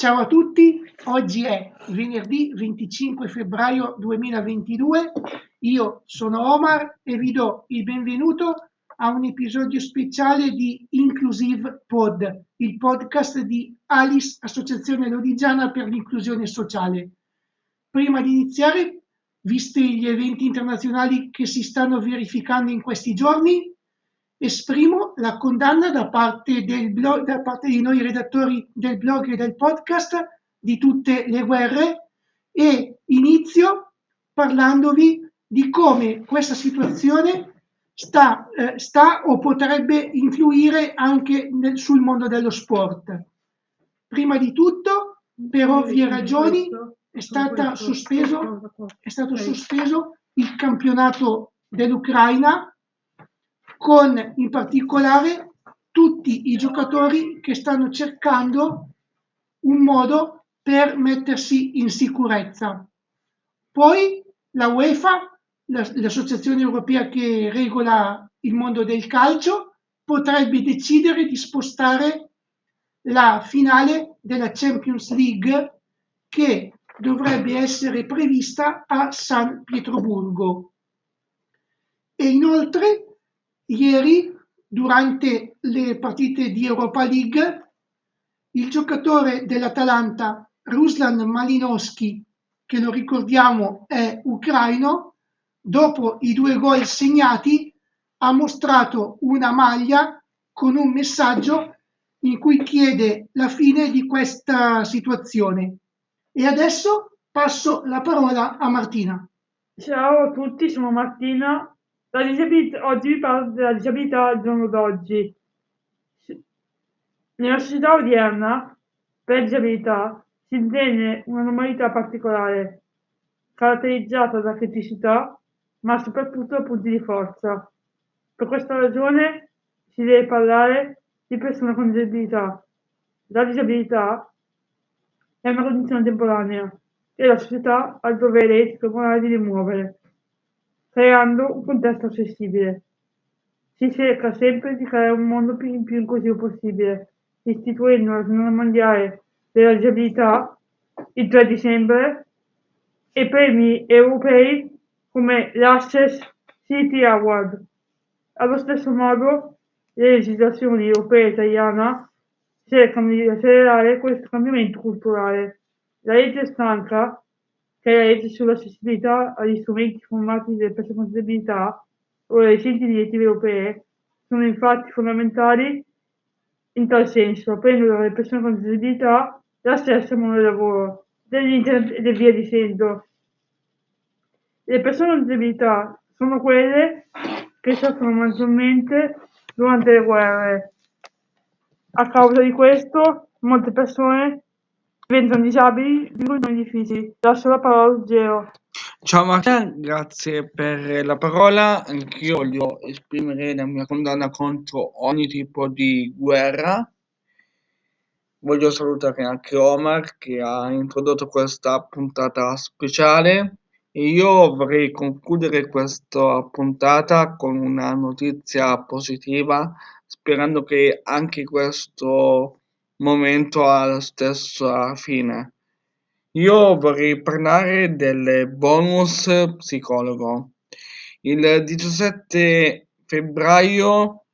Ciao a tutti, oggi è venerdì 25 febbraio 2022, io sono Omar e vi do il benvenuto a un episodio speciale di Inclusive Pod, il podcast di Alice, Associazione Lodigiana per l'Inclusione Sociale. Prima di iniziare, visti gli eventi internazionali che si stanno verificando in questi giorni, esprimo la condanna da parte, blog, da parte di noi redattori del blog e del podcast di tutte le guerre e inizio parlandovi di come questa situazione sta, eh, sta o potrebbe influire anche nel, sul mondo dello sport. Prima di tutto, per ovvie ragioni, è, stata sospeso, è stato sospeso il campionato dell'Ucraina con in particolare tutti i giocatori che stanno cercando un modo per mettersi in sicurezza. Poi la UEFA, l'associazione europea che regola il mondo del calcio, potrebbe decidere di spostare la finale della Champions League che dovrebbe essere prevista a San Pietroburgo. E inoltre Ieri, durante le partite di Europa League, il giocatore dell'Atalanta, Ruslan Malinowski, che lo ricordiamo è ucraino, dopo i due gol segnati ha mostrato una maglia con un messaggio in cui chiede la fine di questa situazione. E adesso passo la parola a Martina. Ciao a tutti, sono Martina oggi vi parlo della disabilità al giorno d'oggi. Nella società odierna, per disabilità, si intende una normalità particolare, caratterizzata da criticità, ma soprattutto da punti di forza. Per questa ragione si deve parlare di persone con disabilità. La disabilità è una condizione temporanea e la società ha il dovere etico e morale di rimuovere creando un contesto accessibile. Si cerca sempre di creare un mondo più, più inclusivo possibile, istituendo la giornata mondiale della disabilità il 3 dicembre e premi europei come l'Access City Award. Allo stesso modo, le legislazioni europee e italiana cercano di accelerare questo cambiamento culturale. La legge stanca che legge sull'accessibilità agli strumenti formati delle persone con disabilità o le recenti direttive europee sono infatti fondamentali in tal senso, prendono alle persone con disabilità l'accesso al mondo del lavoro, dell'internet e via dicendo. Le persone con disabilità sono quelle che soffrono maggiormente durante le guerre. A causa di questo, molte persone diventano disabili di condizioni difficili. Lascio la parola a Ruggero. Ciao Martina, grazie per la parola. Anch'io voglio esprimere la mia condanna contro ogni tipo di guerra. Voglio salutare anche Omar che ha introdotto questa puntata speciale e io vorrei concludere questa puntata con una notizia positiva, sperando che anche questo momento ha la stessa fine. Io vorrei parlare del bonus psicologo. Il 17 febbraio,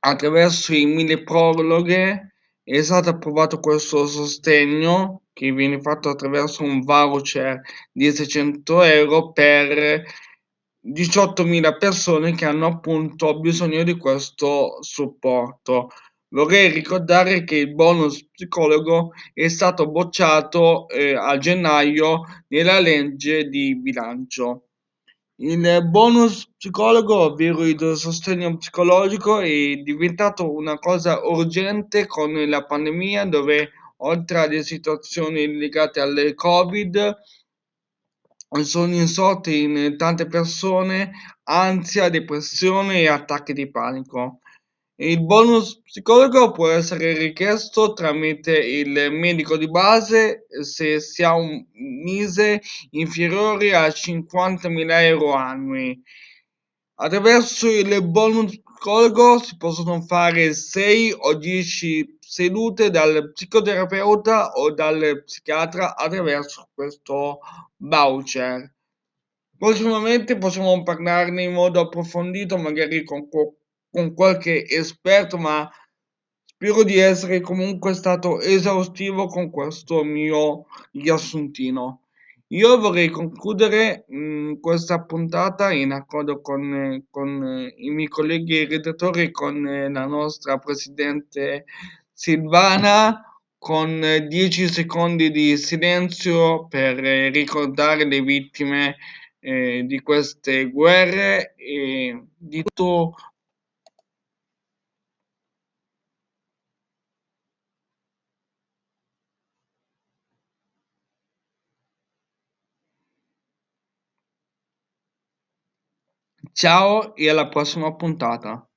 attraverso i mille prologhe, è stato approvato questo sostegno che viene fatto attraverso un voucher di 600 euro per 18.000 persone che hanno appunto bisogno di questo supporto. Vorrei ricordare che il bonus psicologo è stato bocciato eh, a gennaio nella legge di bilancio. Il bonus psicologo, ovvero il sostegno psicologico, è diventato una cosa urgente con la pandemia dove oltre alle situazioni legate al Covid sono insorte in tante persone ansia, depressione e attacchi di panico. Il bonus psicologo può essere richiesto tramite il medico di base se si ha un MISE inferiore a 50.000 euro annui. Attraverso il bonus psicologo si possono fare 6 o 10 sedute dal psicoterapeuta o dal psichiatra attraverso questo voucher. Prossimamente possiamo parlarne in modo approfondito, magari con, con qualche esperto, ma spero di essere comunque stato esaustivo con questo mio riassuntino. Io vorrei concludere mh, mm, questa puntata in accordo con, con i miei colleghi redattori con la nostra presidente Silvana con 10 secondi di silenzio per ricordare le vittime eh, di queste guerre e di tutto Ciao e alla prossima puntata.